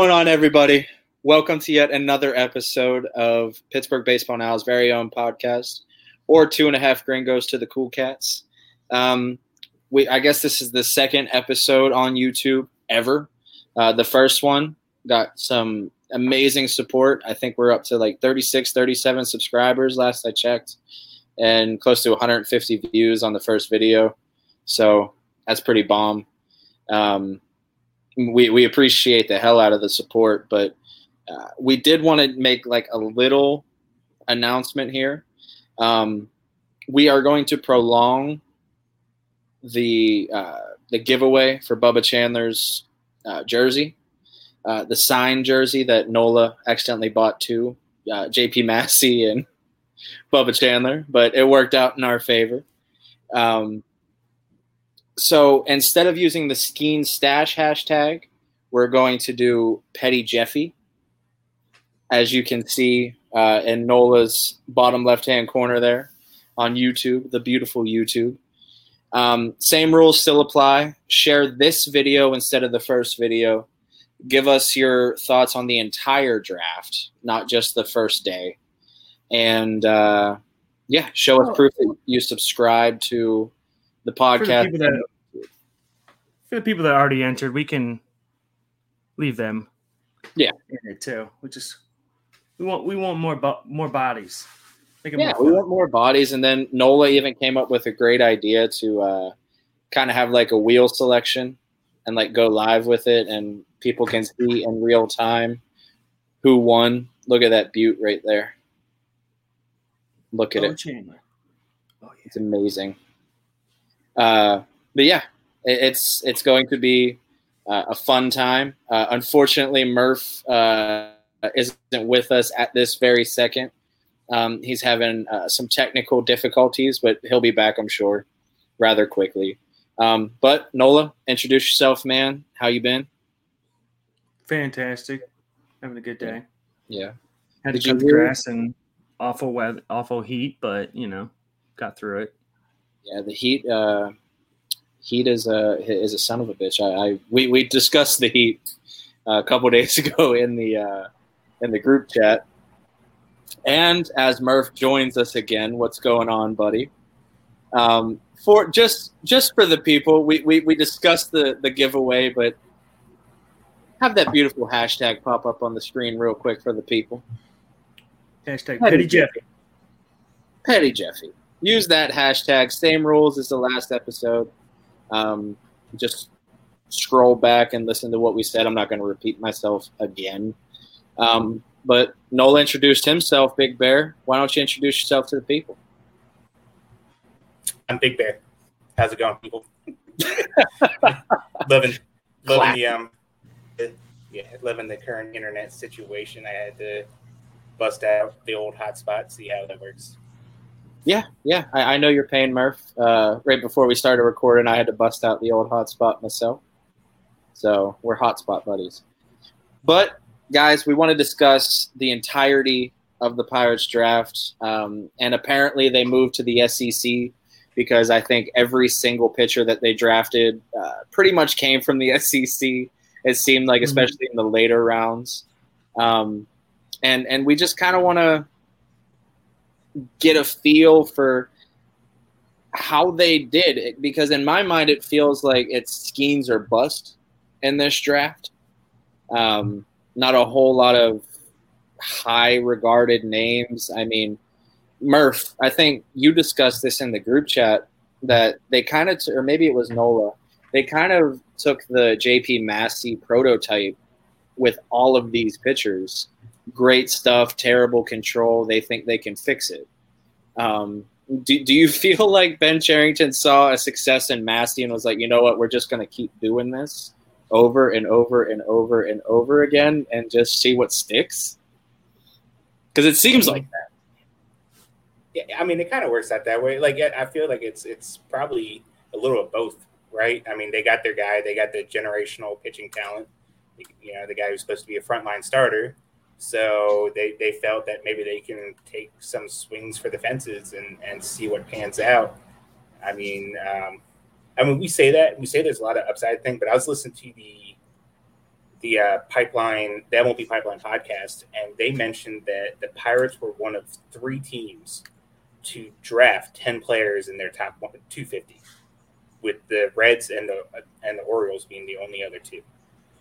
going on, everybody? Welcome to yet another episode of Pittsburgh Baseball Now's very own podcast, or Two and a Half Gringos to the Cool Cats. Um, we, I guess this is the second episode on YouTube ever. Uh, the first one got some amazing support. I think we're up to like 36, 37 subscribers last I checked, and close to 150 views on the first video. So that's pretty bomb. Um, we, we appreciate the hell out of the support, but uh, we did want to make like a little announcement here. Um, we are going to prolong the uh, the giveaway for Bubba Chandler's uh, jersey, uh, the signed jersey that Nola accidentally bought to uh, JP Massey and Bubba Chandler, but it worked out in our favor. Um, so instead of using the Skenes Stash hashtag, we're going to do Petty Jeffy. As you can see uh, in Nola's bottom left hand corner there on YouTube, the beautiful YouTube. Um, same rules still apply. Share this video instead of the first video. Give us your thoughts on the entire draft, not just the first day. And uh, yeah, show us proof that you subscribe to the podcast. For the, that, for the people that already entered, we can leave them. Yeah, in it too. We just we want we want more bo- more bodies. yeah, we want more bodies, and then Nola even came up with a great idea to uh, kind of have like a wheel selection and like go live with it, and people can see in real time who won. Look at that butte right there. Look at oh, it. Chandler. Oh, yeah. It's amazing. Uh, but yeah, it, it's it's going to be uh, a fun time. Uh, unfortunately, Murph uh, isn't with us at this very second. Um, he's having uh, some technical difficulties, but he'll be back, I'm sure, rather quickly. Um, but Nola, introduce yourself, man. How you been? Fantastic. Having a good day. Yeah. Had Did to cut the grass and awful weather, awful heat, but you know, got through it. Yeah, the heat. Uh, heat is a is a son of a bitch. I, I we, we discussed the heat a couple days ago in the uh, in the group chat. And as Murph joins us again, what's going on, buddy? Um, for just just for the people, we, we, we discussed the, the giveaway, but have that beautiful hashtag pop up on the screen real quick for the people. Hashtag Petty, Petty Jeffy. Petty Jeffy. Use that hashtag. Same rules as the last episode. Um, just scroll back and listen to what we said. I'm not going to repeat myself again. Um, but Nola introduced himself, Big Bear. Why don't you introduce yourself to the people? I'm Big Bear. How's it going, people? living, living the um, yeah, living the current internet situation. I had to bust out the old hotspot, see how that works. Yeah, yeah. I, I know your pain, Murph. Uh, right before we started recording, I had to bust out the old hotspot myself. So we're hotspot buddies. But guys, we want to discuss the entirety of the Pirates draft, um, and apparently they moved to the SEC because I think every single pitcher that they drafted uh, pretty much came from the SEC. It seemed like, mm-hmm. especially in the later rounds, um, and and we just kind of want to get a feel for how they did it because in my mind it feels like it's Skenes or bust in this draft. Um, not a whole lot of high regarded names. I mean, Murph, I think you discussed this in the group chat that they kind of, t- or maybe it was Nola, they kind of took the JP Massey prototype with all of these pitchers great stuff, terrible control. They think they can fix it. Um, do, do you feel like Ben Cherington saw a success in Massey and was like, you know what, we're just going to keep doing this over and over and over and over again and just see what sticks? Because it seems like that. Yeah, I mean, it kind of works out that way. Like, I feel like it's it's probably a little of both, right? I mean, they got their guy, they got the generational pitching talent. You know, the guy who's supposed to be a frontline starter, so they, they felt that maybe they can take some swings for the fences and, and see what pans out. I mean, um, I mean, we say that we say there's a lot of upside thing, but I was listening to the the uh, pipeline, the MLB Pipeline podcast, and they mentioned that the Pirates were one of three teams to draft ten players in their top 250, with the Reds and the and the Orioles being the only other two.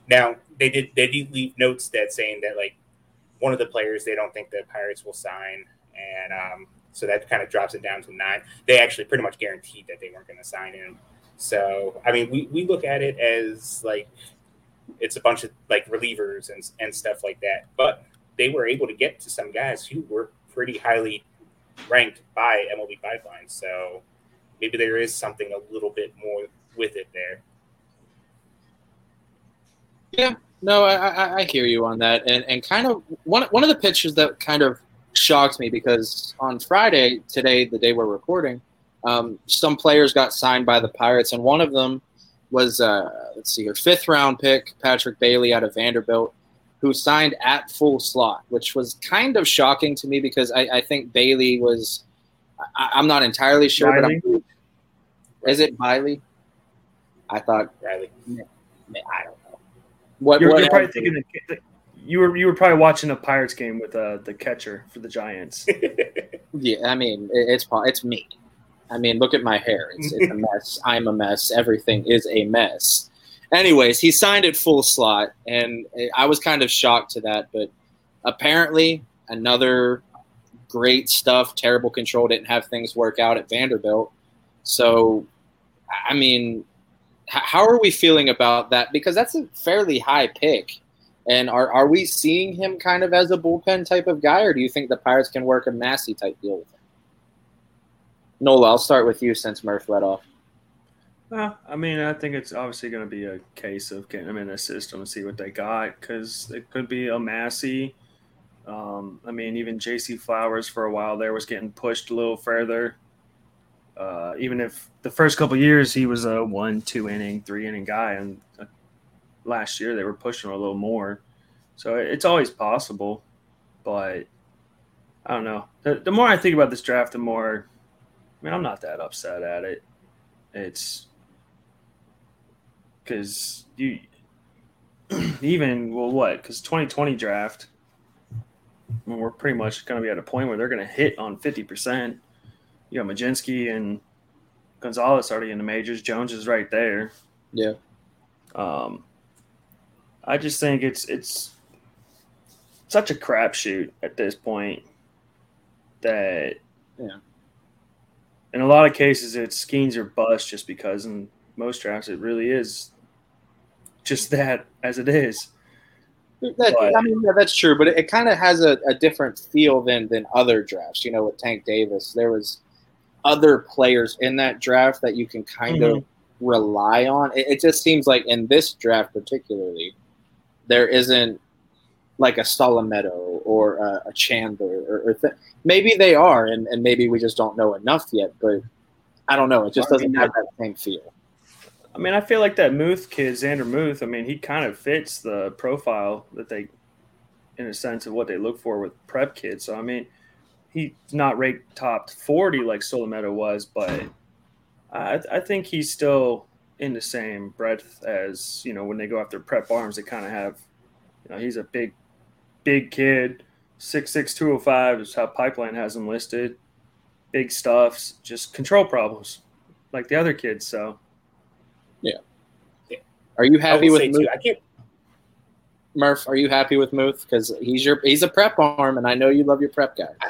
Now they did they did leave notes that saying that like one of the players they don't think the Pirates will sign, and um, so that kind of drops it down to nine. They actually pretty much guaranteed that they weren't going to sign him. So I mean, we, we look at it as like it's a bunch of like relievers and and stuff like that, but they were able to get to some guys who were pretty highly ranked by MLB Pipeline. So maybe there is something a little bit more with it there. Yeah, no, I, I, I hear you on that, and and kind of one one of the pitches that kind of shocked me because on Friday today, the day we're recording, um, some players got signed by the Pirates, and one of them was uh, let's see here, fifth round pick Patrick Bailey out of Vanderbilt, who signed at full slot, which was kind of shocking to me because I, I think Bailey was. I, am not entirely sure, but I'm, is it Bailey? I thought Reilly. I don't know. What, you're, what you're probably thinking the, you were you were probably watching a Pirates game with uh, the catcher for the Giants. yeah, I mean it's it's me. I mean, look at my hair. It's, it's a mess. I'm a mess. Everything is a mess. Anyways, he signed at full slot, and I was kind of shocked to that. But apparently, another great stuff. Terrible control didn't have things work out at Vanderbilt. So, I mean, how are we feeling about that? Because that's a fairly high pick. And are, are we seeing him kind of as a bullpen type of guy, or do you think the Pirates can work a Massey type deal with him? Nola, I'll start with you since Murph led off. Uh, I mean, I think it's obviously going to be a case of getting them in the system and see what they got because it could be a Massey. Um, I mean, even J.C. Flowers for a while there was getting pushed a little further. Uh, even if the first couple years he was a one, two inning, three inning guy, and uh, last year they were pushing a little more. So it's always possible, but I don't know. The, the more I think about this draft, the more I mean, I'm not that upset at it. It's because you even well, what? Because 2020 draft, I mean, we're pretty much going to be at a point where they're going to hit on 50 percent. You got Mlodzinski and Gonzalez already in the majors. Jones is right there. Yeah. Um, I just think it's it's such a crapshoot at this point that yeah in a lot of cases it's Skenes or bust just because in most drafts it really is just that as it is. That, but, I mean, yeah, that's true, but it, it kind of has a, a, different feel than than other drafts. You know, with Tank Davis, there was other players in that draft that you can kind mm-hmm. of rely on. It, it, just seems like in this draft particularly, there isn't like a Solometo or a, a Chandler or, or th- maybe they are, and, and maybe we just don't know enough yet. But I don't know. It just doesn't have that same feel. I mean, I feel like that Mueth kid, Zander Mueth. I mean, he kind of fits the profile that they, in a sense, of what they look for with prep kids. So I mean, he's not ranked top forty like Solometo was, but I, I think he's still in the same breadth as you know when they go after prep arms. They kind of have, you know, he's a big big kid, six six two oh five is how Pipeline has him listed. Big stuffs, just control problems, like the other kids. So, yeah. yeah. Are you happy with Mueth? I can't. Murph, are you happy with Mueth? Because he's your he's a prep arm, and I know you love your prep guy. I,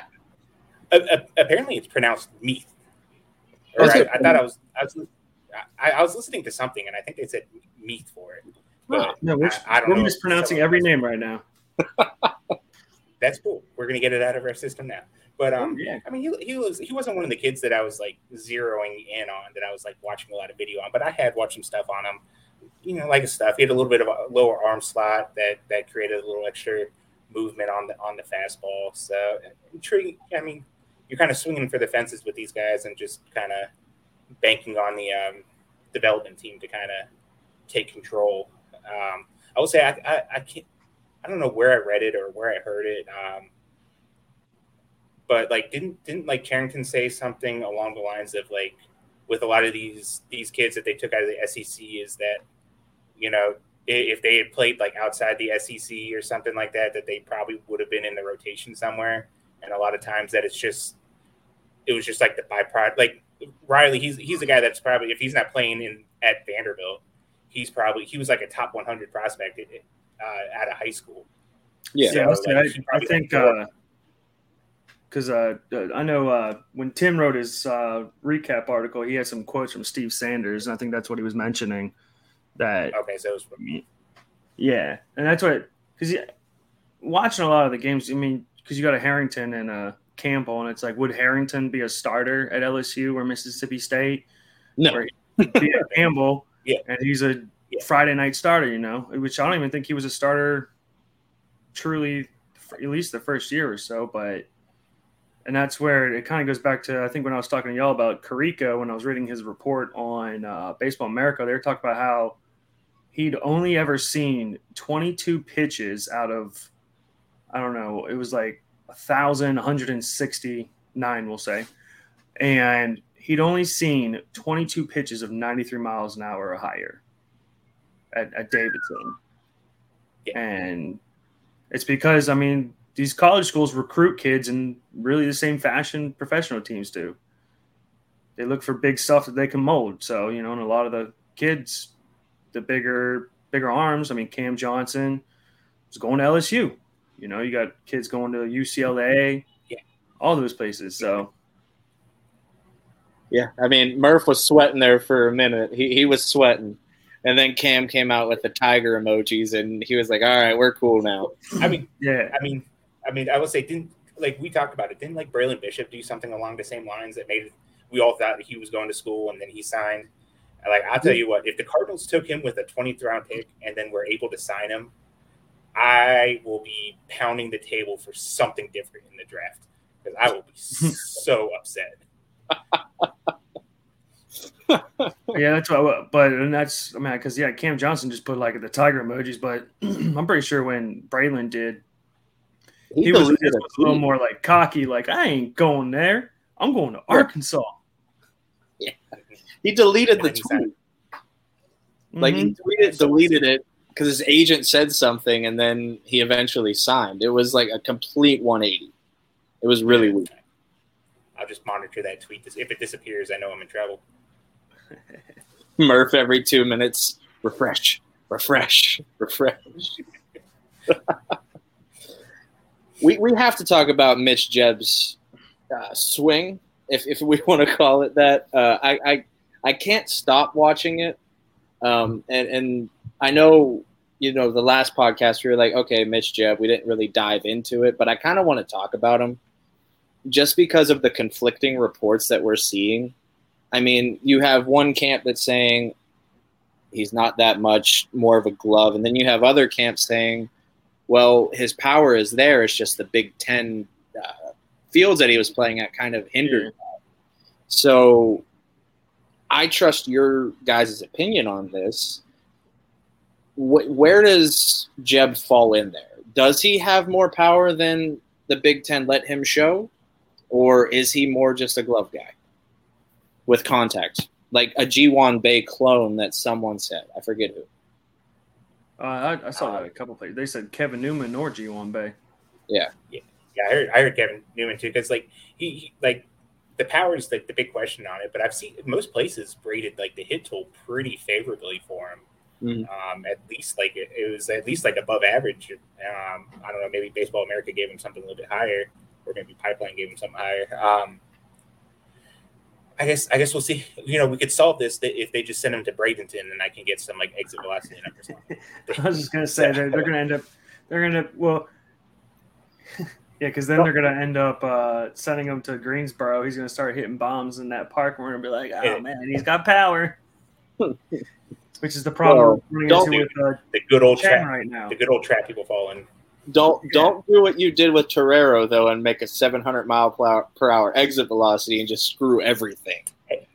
apparently, it's pronounced Meath. Or I, I, thought I was I was I, I, was listening to something, and I think they said Meath for it. But no, we're, I, we're mispronouncing every name right now. That's cool. We're gonna get it out of our system now. But um, oh, yeah. I mean, he, he was he wasn't one of the kids that I was like zeroing in on that I was like watching a lot of video on. But I had watched some stuff on him. You know, like stuff. He had a little bit of a lower arm slot that that created a little extra movement on the on the fastball. So intriguing. I mean, you're kind of swinging for the fences with these guys and just kind of banking on the um, development team to kind of take control. Um, I would say I, I, I can't I don't know where I read it or where I heard it. Um, but like, didn't didn't like Cherington say something along the lines of like, with a lot of these these kids that they took out of the SEC is that, you know, if they had played like outside the SEC or something like that, that they probably would have been in the rotation somewhere. And a lot of times that it's just, it was just like the byproduct. Like Reilly, he's he's the guy that's probably if he's not playing in at Vanderbilt, he's probably he was like a top 100 prospect uh, out of high school. Yeah, so, like, I, I, think because uh, uh, I know uh, when Tim wrote his uh, recap article, he had some quotes from Steve Sanders, and I think that's what he was mentioning. That okay, so it was from me. Yeah, and that's what because watching a lot of the games. I mean, because you got a Harrington and a Campbell, and it's like, would Harrington be a starter at LSU or Mississippi State? No, or be a Campbell. yeah, and he's a yeah. Friday night starter. You know, which I don't even think he was a starter truly, at least the first year or so. But and that's where it kind of goes back to I think when I was talking to y'all about Carica when I was reading his report on uh, Baseball America, they were talking about how he'd only ever seen 22 pitches out of I don't know, it was like a thousand, 169, we'll say, and he'd only seen 22 pitches of 93 miles an hour or higher at, at Davidson, and it's because I mean these college schools recruit kids in really the same fashion professional teams do. They look for big stuff that they can mold. So, you know, and a lot of the kids, the bigger, bigger arms, I mean, Cam Johnson was going to LSU. You know, you got kids going to UCLA, yeah. all those places. So, yeah, I mean, Murph was sweating there for a minute. He, he was sweating. And then Cam came out with the tiger emojis, and he was like, "All right, we're cool now." I mean, yeah. I mean, I mean, I would say didn't like we talked about it. Didn't like Braylon Bishop do something along the same lines that made it, we all thought he was going to school and then he signed. Like I'll tell you what, if the Cardinals took him with a 20th round pick and then were able to sign him, I will be pounding the table for something different in the draft because I will be so upset. yeah, that's what. But and that's I mean, because yeah, Cam Johnson just put like the tiger emojis, but I'm pretty sure when Braylon did, he, he was, a little more like cocky, like I ain't going there. I'm going to Arkansas. Yeah, he deleted the tweet. Like mm-hmm. he tweeted, deleted it because his agent said something, and then he eventually signed. It was like a complete 180. It was really weird. I'll just monitor that tweet. If it disappears, I know I'm in trouble. Murph every two minutes. Refresh, refresh, refresh. we we have to talk about Mitch Jebb's uh, swing, if if we want to call it that. Uh, I, I I can't stop watching it, um, and and I know you know the last podcast we were like, okay, Mitch Jebb, we didn't really dive into it, but I kind of want to talk about him just because of the conflicting reports that we're seeing. I mean, you have one camp that's saying he's not that much more of a glove, and then you have other camps saying well, his power is there. It's just the Big Ten uh, fields that he was playing at kind of hindered that. So I trust your guys' opinion on this. Wh- where does Jebb fall in there? Does he have more power than the Big Ten let him show? Or is he more just a glove guy with contact? Like a Ji-hwan clone that someone said. I forget who. Uh, I, I, saw that a couple places. They said Kevin Newman or Ji-hwan Bae. Yeah. Yeah. Yeah. I heard, I heard Kevin Newman too. Cause like he, he, like the power is like the big question on it, but I've seen most places rated like the hit tool pretty favorably for him. Mm-hmm. Um, at least like it, it, was at least like above average. Um, I don't know, maybe Baseball America gave him something a little bit higher, or maybe Pipeline gave him something higher. Um, I guess I guess we'll see. You know, we could solve this if they just send him to Bradenton, and I can get some like exit velocity numbers. I was just gonna say they're, they're gonna end up they're gonna well, yeah, because then they're gonna end up uh, sending him to Greensboro. He's gonna start hitting bombs in that park, and we're gonna be like, oh man, he's got power. Which is the problem well, we're running into with uh, the good old trap right now. The good old trap people fall in. Don't yeah. don't do what you did with Torero though, and make a 700 mile per hour exit velocity and just screw everything. Hey,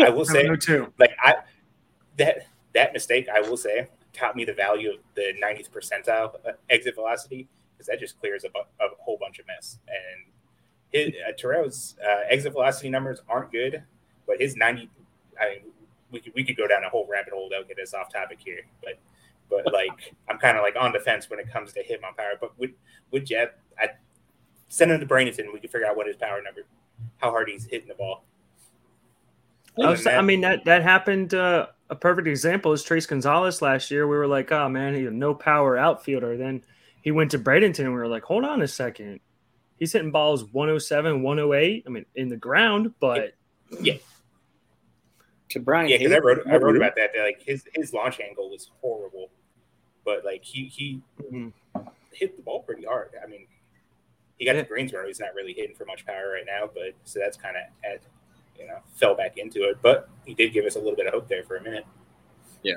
I will say, too. like I that that mistake, I will say, taught me the value of the 90th percentile exit velocity because that just clears a, a, whole bunch of mess. And his uh, Torero's uh, exit velocity numbers aren't good, but his 90, I mean, we could we could go down a whole rabbit hole that'll get us off topic here, but but like I'm kind of like on the fence when it comes to him on power. But with with Jebb, I send him to Bradenton. We can figure out what his power number, how hard he's hitting the ball. I, was, I mean that that happened. Uh, a perfect example is Tres Gonzalez last year. We were like, oh man, he's a no power outfielder. Then he went to Bradenton, and we were like, hold on a second, he's hitting balls 107, 108. I mean, in the ground, but yeah. To Brian, yeah, because I wrote I wrote about that. that. Like his his launch angle was horrible, but like he he mm-hmm. hit the ball pretty hard. I mean, he got yeah. to Greensboro. He's not really hitting for much power right now, but so that's kind of at you know fell back into it. But he did give us a little bit of hope there for a minute. Yeah.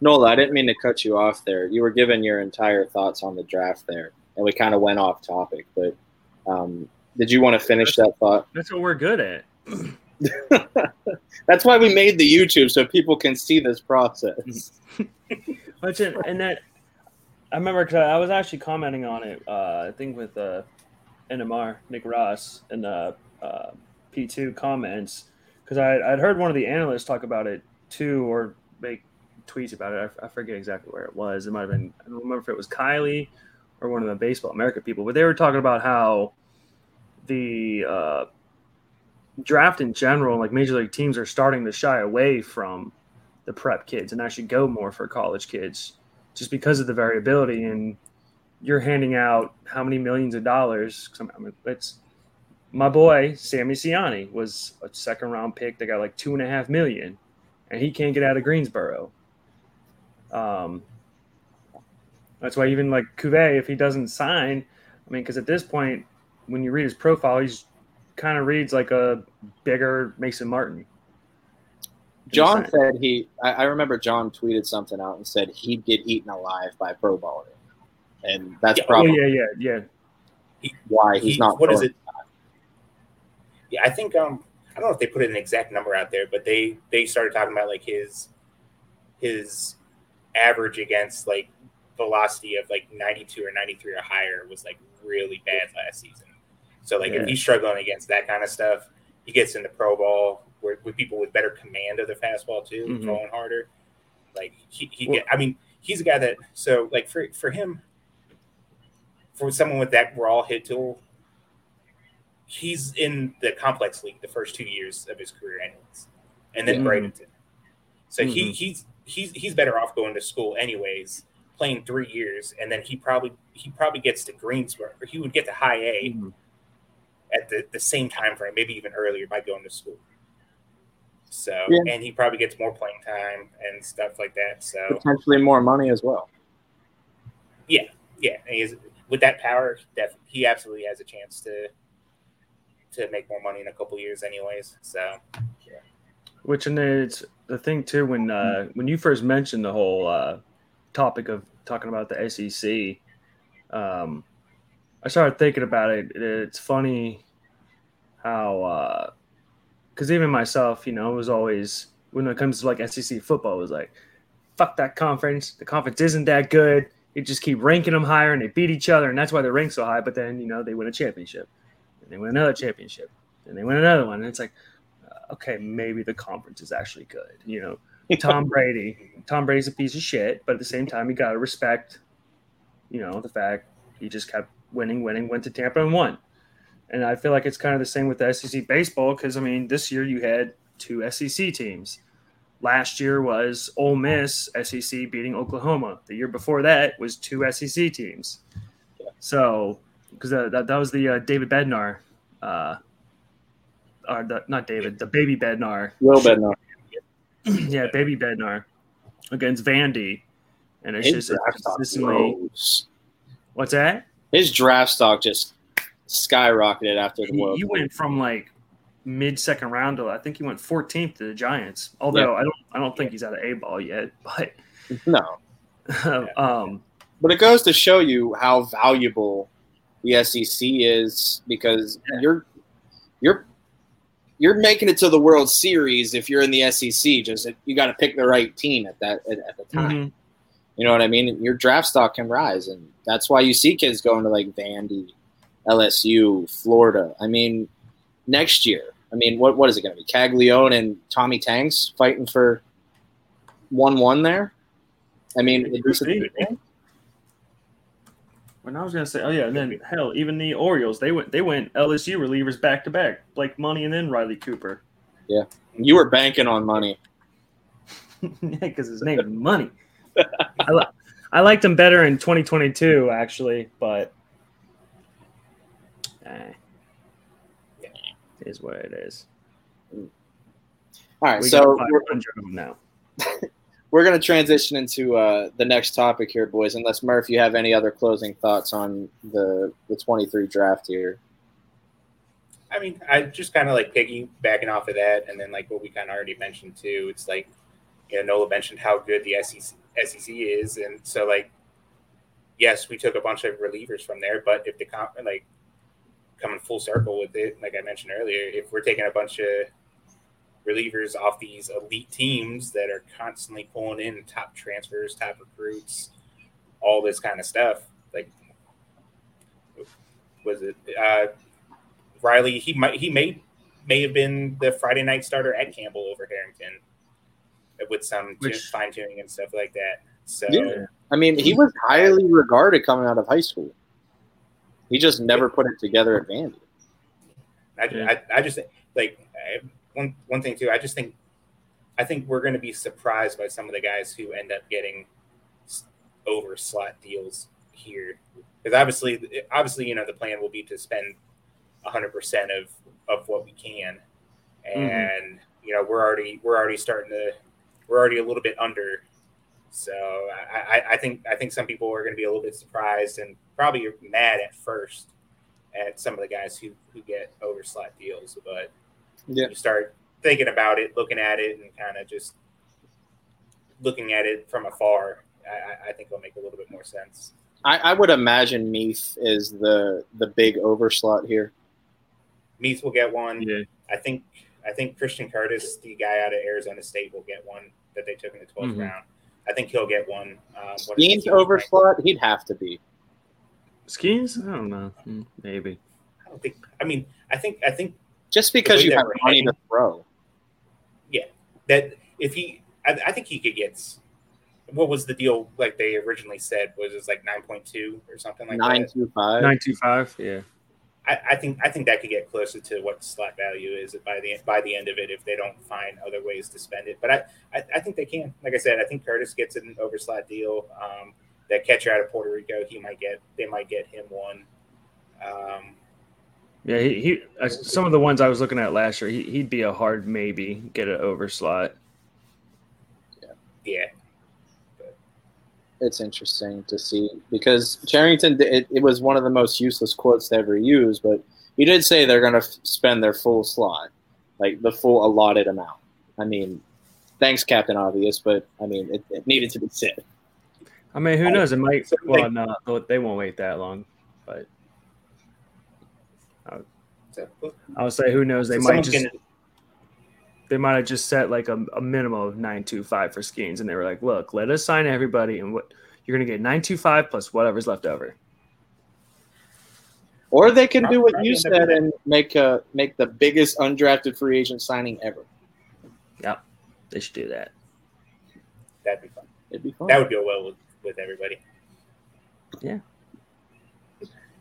Nola, I didn't mean to cut you off there. You were giving your entire thoughts on the draft there, and we kind of went off topic. But um, did you want to finish that's, that thought? That's what we're good at. that's why we made the YouTube so people can see this process. and that I remember because I was actually commenting on it. Uh, I think with uh, NMR Nick Ross and uh, uh, P2 comments because I I'd heard one of the analysts talk about it too, or make tweets about it. I, I, forget exactly where it was. It might have been I don't remember if it was Kiley or one of the Baseball America people, but they were talking about how the uh, draft in general, like major league teams, are starting to shy away from the prep kids and actually go more for college kids, just because of the variability and you're handing out how many millions of dollars. I it's my boy Sammy Siani was a second round pick. They got like two and a half million, and he can't get out of Greensboro. Um, that's why even like Cuvée, if he doesn't sign, I mean, because at this point, when you read his profile, he's kind of reads like a bigger Mason Martin. John said he. I, I, remember John tweeted something out and said he'd get eaten alive by pro baller, and that's yeah, oh, probably yeah, yeah, yeah. why he's he, not. What is it? Yeah, I think um, I don't know if they put an exact number out there, but they they started talking about like his his average against like velocity of like 92 or 93 or higher was like really bad last season. So like yeah. if he's struggling against that kind of stuff, he gets into pro ball where, with people with better command of the fastball too, mm-hmm. throwing harder. Like he, he well, get, I mean, he's a guy that so like for for him, for someone with that raw hit tool, he's in the complex league the first two years of his career, anyways, and then mm-hmm. Bradenton. So mm-hmm. he he's he's he's better off going to school anyways, playing three years, and then he probably he probably gets to Greensboro, or he would get to high A mm-hmm. At the, the same time frame, maybe even earlier by going to school. So yeah. and he probably gets more playing time and stuff like that. So potentially more money as well. Yeah, yeah. He's, with that power, def- he absolutely has a chance to to make more money in a couple years, anyways. So, yeah. Which and it's the thing too when uh, when you first mentioned the whole uh, topic of talking about the SEC, um, I started thinking about it. It's funny how because uh, even myself, you know, was always when it comes to like SEC football, it was like, fuck that conference. The conference isn't that good. You just keep ranking them higher, and they beat each other, and that's why they're ranked so high. But then you know they win a championship and they win another championship, and they win another one. And it's like, uh, okay, maybe the conference is actually good. You know, Tom Brady. Tom Brady's a piece of shit, but at the same time, you got to respect, you know, the fact he just kept winning, winning, went to Tampa and won. And I feel like it's kind of the same with the SEC baseball because I mean, this year you had two SEC teams. Last year was Ole Miss SEC beating Oklahoma. The year before that was two SEC teams. So because that, that, that was the uh, David Bednar, uh, or the, not David, the baby Bednar. Will Bednar. yeah, baby Bednar against Vandy, and it's His just consistently. What's that? His draft stock just skyrocketed after the he, World. He went from like mid second round to I think he went 14th to the Giants. Although yeah. I don't I don't think he's out of A ball yet, but no. um, but it goes to show you how valuable the SEC is because yeah. you're you're you're making it to the World Series if you're in the SEC. Just you got to pick the right team at that at, at the time. Mm-hmm. You know what I mean? Your draft stock can rise, and that's why you see kids going to like Vandy, LSU, Florida. I mean, next year I mean, what what is it going to be? Caglione and Tommy Tanks fighting for one one there. I mean, it could be. When I was gonna say, oh yeah, and then hell, even the Orioles, they went they went LSU relievers back to back, Blake Money and then Riley Cooper. Yeah, you were banking on money. yeah, because his name is Money. I, li- I liked him better in 2022, actually, but eh, it is what it is. All right, We so we're, 500 of them now. we're going to transition into uh, the next topic here, boys. Unless Murph, you have any other closing thoughts on the the twenty three draft here? I mean, I just kind of like piggybacking off of that, and then like what we kind of already mentioned too. It's like, you know, Nola mentioned how good the SEC, SEC is, and so like, yes, we took a bunch of relievers from there, but if the comp like coming full circle with it, like I mentioned earlier, if we're taking a bunch of relievers off these elite teams that are constantly pulling in top transfers, top recruits, all this kind of stuff, like was it uh Reilly, he might he may may have been the Friday night starter at Campbell over Harrington with some Which- fine tuning and stuff like that. So Yeah. I mean, he was highly regarded coming out of high school. He just never put it together at Vandy. I, Yeah. I, I just like I, one one thing too. I just think I think we're going to be surprised by some of the guys who end up getting over slot deals here because obviously obviously you know the plan will be to spend 100% of of what we can mm-hmm. and you know we're already we're already starting to we're already a little bit under so I, I, I think I think some people are going to be a little bit surprised and probably mad at first at some of the guys who who get over slot deals but Yeah. you start thinking about it looking at it and kind of just looking at it from afar I, I- I think it'll make a little bit more sense I, I would imagine Meath is the the big overslot here. Meath will get one Yeah. I think I think Christian Curtis, the guy out of Arizona State, will get one that they took in the 12th Mhm. round. I think he'll get one. Um, Skenes it? overslot, he'd have to be. Skenes? I don't know. Hmm, Maybe. I don't think. I mean, I think I think Just because you have money to throw. Yeah, that if he, I, I think he could get. What was the deal? Like they originally said was it like 9.2 or something like Nine that. two 925. Yeah. I, I think I think that could get closer to what the slot value is by the by the end of it if they don't find other ways to spend it. But I, I, I think they can. Like I said, I think Curtis gets an overslot deal. Um, that catcher out of Puerto Rico, he might get. They might get him one. Um, Yeah, he, he uh, some of the ones I was looking at last year, he, he'd be a hard maybe get an overslot. yeah, It's interesting to see because Cherington, it, it was one of the most useless quotes to ever use, but he did say they're going to f- spend their full slot, like the full allotted amount. I mean, thanks, Captain Obvious, but I mean, it, it needed to be said. I mean, who knows? It might. Well, they- no, they- they won't wait that long. But uh, so, I would say, who knows? They so might just gonna- they might have just set like a, a minimum of nine two five for Skenes, and they were like, "Look, let us sign everybody, and what you're gonna get nine two five plus whatever's left over." Or they can do what you said and make a, make the biggest undrafted free agent signing ever. Yep, they should do that. that'd be fun. It'd be fun. That would go well with, with everybody. Yeah.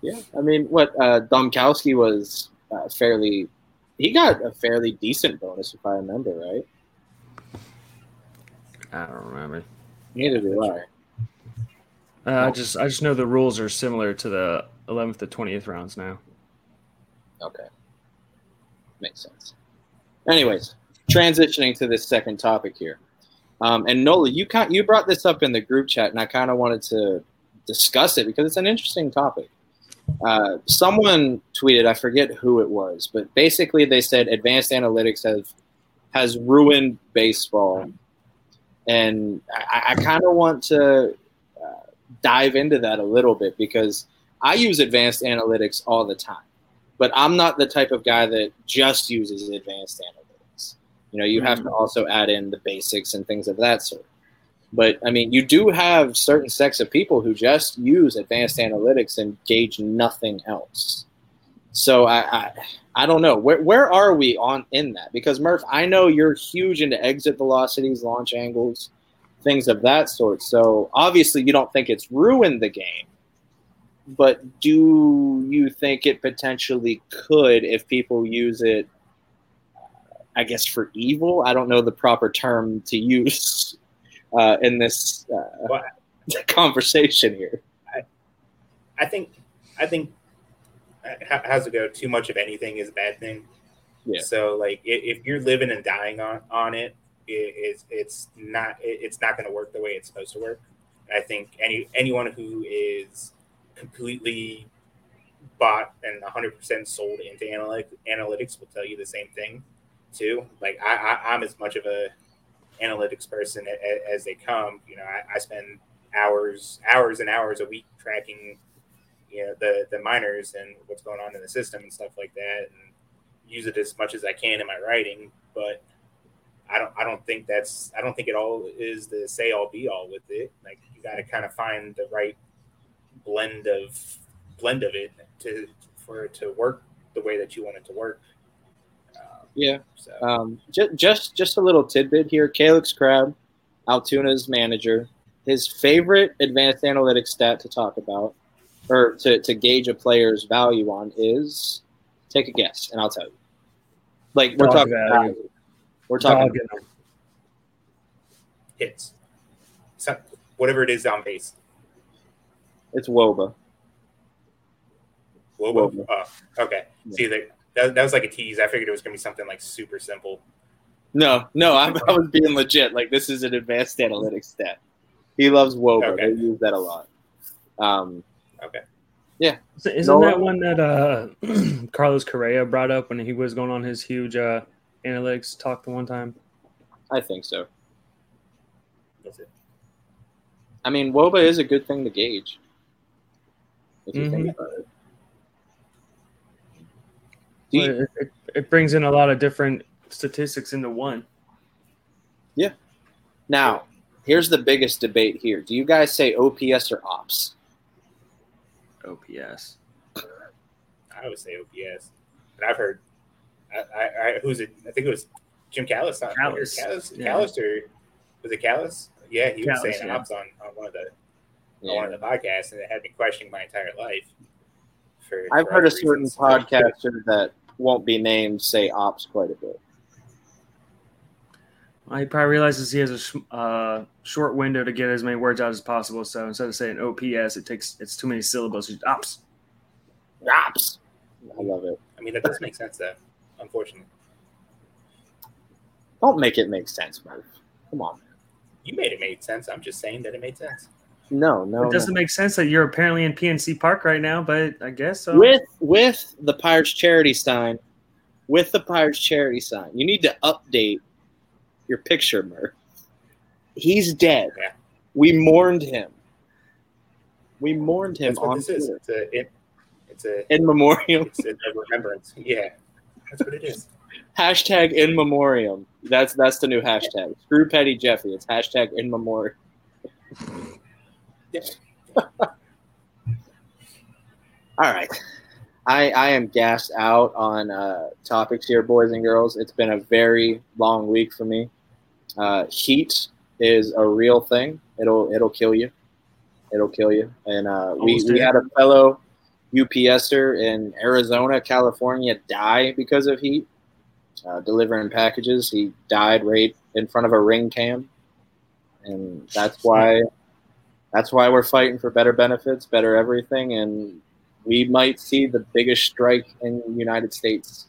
Yeah, I mean, what uh, Domkowski was uh, fairly. He got a fairly decent bonus, if I remember right. I don't remember. Neither do I. Uh, I just I just know the rules are similar to the 11th to 20th rounds now. Okay, makes sense. Anyways, transitioning to this second topic here, um, and Nola, you kind you brought this up in the group chat, and I kind of wanted to discuss it because it's an interesting topic. Uh, someone tweeted, I forget who it was, but basically they said advanced analytics has has ruined baseball, and I, I kind of want to uh, dive into that a little bit because I use advanced analytics all the time, but I'm not the type of guy that just uses advanced analytics. You know, you have to also add in the basics and things of that sort. But I mean, you do have certain sects of people who just use advanced analytics and gauge nothing else. So I, I I don't know where where are we on in that because Murph, I know you're huge into exit velocities, launch angles, things of that sort. So obviously you don't think it's ruined the game, but do you think it potentially could if people use it? I guess for evil. I don't know the proper term to use uh, in this uh, Well, conversation here. I think I think uh, how- how's it go? Too much of anything is a bad thing. Yeah. So like if you're living and dying on on it, it it's it's not it's not going to work the way it's supposed to work. I think any anyone who is completely bought and 100% sold into analytics analytics will tell you the same thing too. Like I, I I'm as much of a analytics person a- a- as they come. You know, I, I spend hours hours and hours a week tracking you know the the miners and what's going on in the system and stuff like that and use it as much as I can in my writing but I don't I don't think that's I don't think it all is the say all be all with it like you got to kind of find the right blend of blend of it to for it to work the way that you want it to work Yeah. so Um, just, just just a little tidbit here. Callix Crabbe, Altoona's manager, his favorite advanced analytics stat to talk about or to, to gauge a player's value on is take a guess, and I'll tell you. Like we're Dog talking, value. value. we're talking. Dogging them. hits so, whatever it is on base It's wOBA. Whoa, Whoa. whoa. Oh, okay. Yeah. See, that, that that was like a tease. I figured it was gonna be something like super simple. No, no, I, I was being legit. Like this is an advanced analytics stat. He loves wOBA. Okay. They use that a lot. Um, Okay. So Isn't No. that one that uh, Carlos Correa brought up when he was going on his huge uh, analytics talk the one time? I think so. That's it. I mean, wOBA is a good thing to gauge. If you think Mhm. about it. Do you- it, it, it brings in a lot of different statistics into one. Yeah. Now, here's the biggest debate here. Do you guys say OPS or OPS? OPS. I would say OPS, but I've heard. I, I, I who's it? I think it was Jim Callis. On, Callis, Callis, yeah. Callis or was it Callis? Yeah, he was saying yeah. ops on, on one of the on one of the podcasts, and it had me questioning my entire life. For, I've for heard a certain reasons. podcaster that won't be named say OPS quite a bit. Well, he probably realizes he has a sh- uh, short window to get as many words out as possible. So instead of saying OPS, it takes it's too many syllables. He's ops. OPS. I love it. I mean, that does make sense, though. Unfortunately, Don't make it make sense, Murph. Come on. you made it made sense. I'm just saying that it made sense. No, no. it doesn't no. make sense that you're apparently in PNC Park right now, but I guess so. With with the Pirates charity sign, with the Pirates charity sign, you need to update your picture, Murph. He's dead. Yeah. We mourned him. We mourned him That's what on this is. It's a it, it's a in memoriam. it's a remembrance. Yeah, that's what it is. hashtag in memoriam. That's that's the new hashtag. Screw Petty Jeffy. It's hashtag in memoriam. All right. I, I am gassed out on uh, topics here, boys and girls. It's been a very long week for me. Uh, heat is a real thing. It'll it'll kill you. It'll kill you. And uh, we, we had a fellow UPSer in Arizona, California, die because of heat. Uh, delivering packages, he died right in front of a ring cam, and that's why that's why we're fighting for better benefits, better everything, and we might see the biggest strike in the United States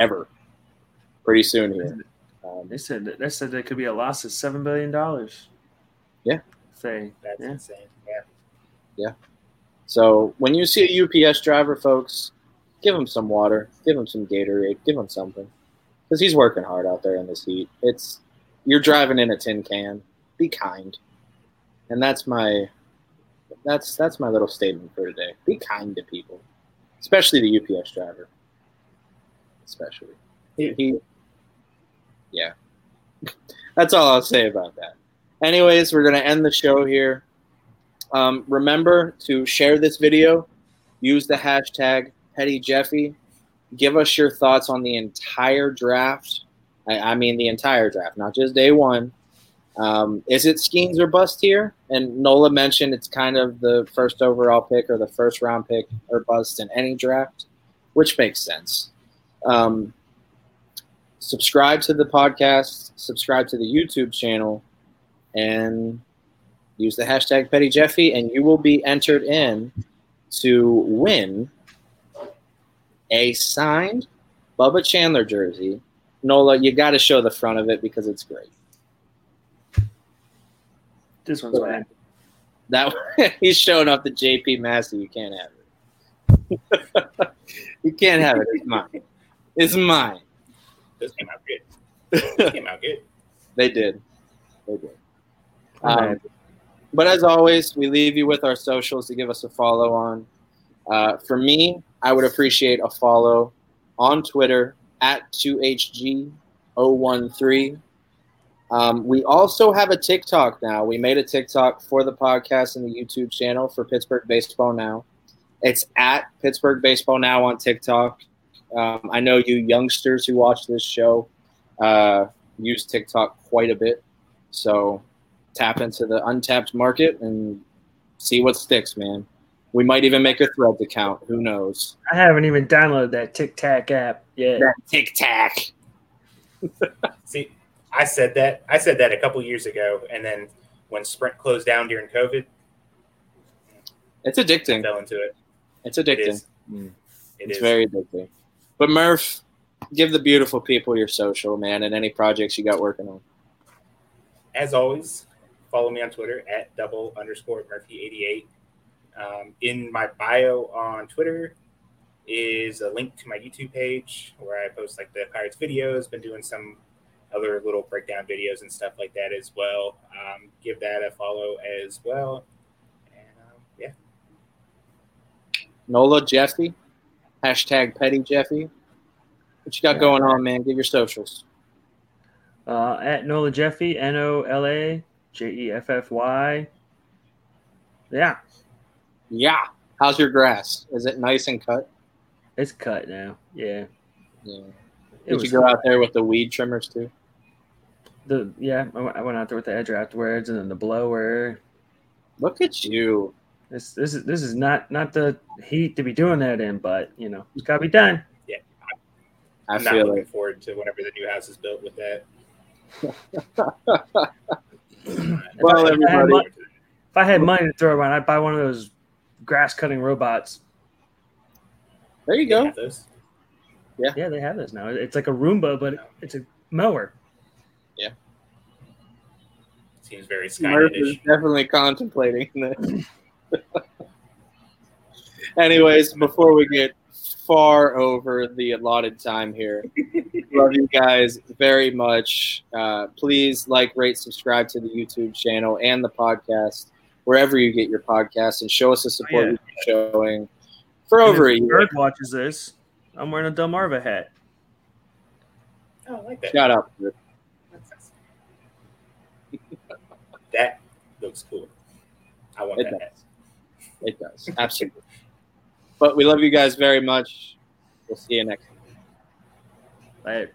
ever pretty soon here. Um, They said that, they said there could be a loss of seven billion dollars. Yeah. Say That's yeah. insane. Yeah. so when you see a UPS driver, folks, give him some water, give him some Gatorade, give him something, because he's working hard out there in this heat. It's you're driving in a tin can. Be kind, and that's my that's that's my little statement for today. Be kind to people, especially the UPS driver. Especially, he, he yeah. that's all I'll say about that. Anyways, we're gonna end the show here. Um, remember to share this video, use the hashtag Petty Jeffy. Give us your thoughts on the entire draft. I, I mean, the entire draft, not just day one. Um, is it Skenes or bust here? And Nola mentioned it's kind of the first overall pick or the first round pick or bust in any draft, which makes sense. Um, subscribe to the podcast, subscribe to the YouTube channel, and use the hashtag Petty Jeffy, and you will be entered in to win a signed Bubba Chandler jersey. Nola, you got to show the front of it because it's great. This one's mine. That he's showing off the JP Massey. You can't have it. you can't have it. It's mine. It's mine. This came out good. This came out good. They did. They did. Um, but as always, we leave you with our socials to give us a follow on. Uh, for me, I would appreciate a follow on Twitter at 2HG013. Um, we also have a TikTok now. We made a TikTok for the podcast and the YouTube channel for Pittsburgh Baseball Now. It's at Pittsburgh Baseball Now on TikTok. Um, I know you youngsters who watch this show uh, use TikTok quite a bit. So tap into the untapped market and see what sticks, man. We might even make a thread account. Who knows? I haven't even downloaded that TikTok app yet. That Tic Tac. See, I said that. I said that a couple years ago, and then when Sprint closed down during COVID, It's I addicting. fell into it. It's addicting. is. Mm. It it's is. very addicting. But Murph, give the beautiful people your social, man, and any projects you got working on. As always, follow me on Twitter at double underscore Murphy eighty eight. Um, in my bio on Twitter is a link to my YouTube page where I post like the Pirates videos. Been doing some other little breakdown videos and stuff like that as well. Um, give that a follow as well. And um, yeah, Nola Jeffy, hashtag Petty Jeffy. What you got Yeah. going on, man? Give your socials. Uh, at Nola Jeffy, N O L A J E F F Y. Yeah, Yeah. How's your grass? Is it nice and cut? it's cut now. Yeah. Yeah. It Did you go out there with the weed trimmers too? The yeah. I went- out there with the edger afterwards, and then the blower. Look at you. This this is this is not not the heat to be doing that in, but you know it's got to be done. I I'm not feel looking it. forward to whenever the new house is built with that. Well, if, I, if, I had everybody- if I had money to throw around, I'd buy one of those grass cutting robots. There you go. have those. Yeah, they have this now. It's like a Roomba, but it's a mower. Seems very Murph is definitely contemplating this. Anyways, before we get far over the allotted time here, love you guys very much. Uh, please like, rate, subscribe to the YouTube channel and the podcast wherever you get your podcast, and show us the support yeah. we've been showing for over a And year. Bird watches this. I'm wearing a Delmarva hat. Oh, I like that. Shout out. That looks cool. I want It that. does. It does absolutely. But we love you guys very much. We'll see you next. time. Like,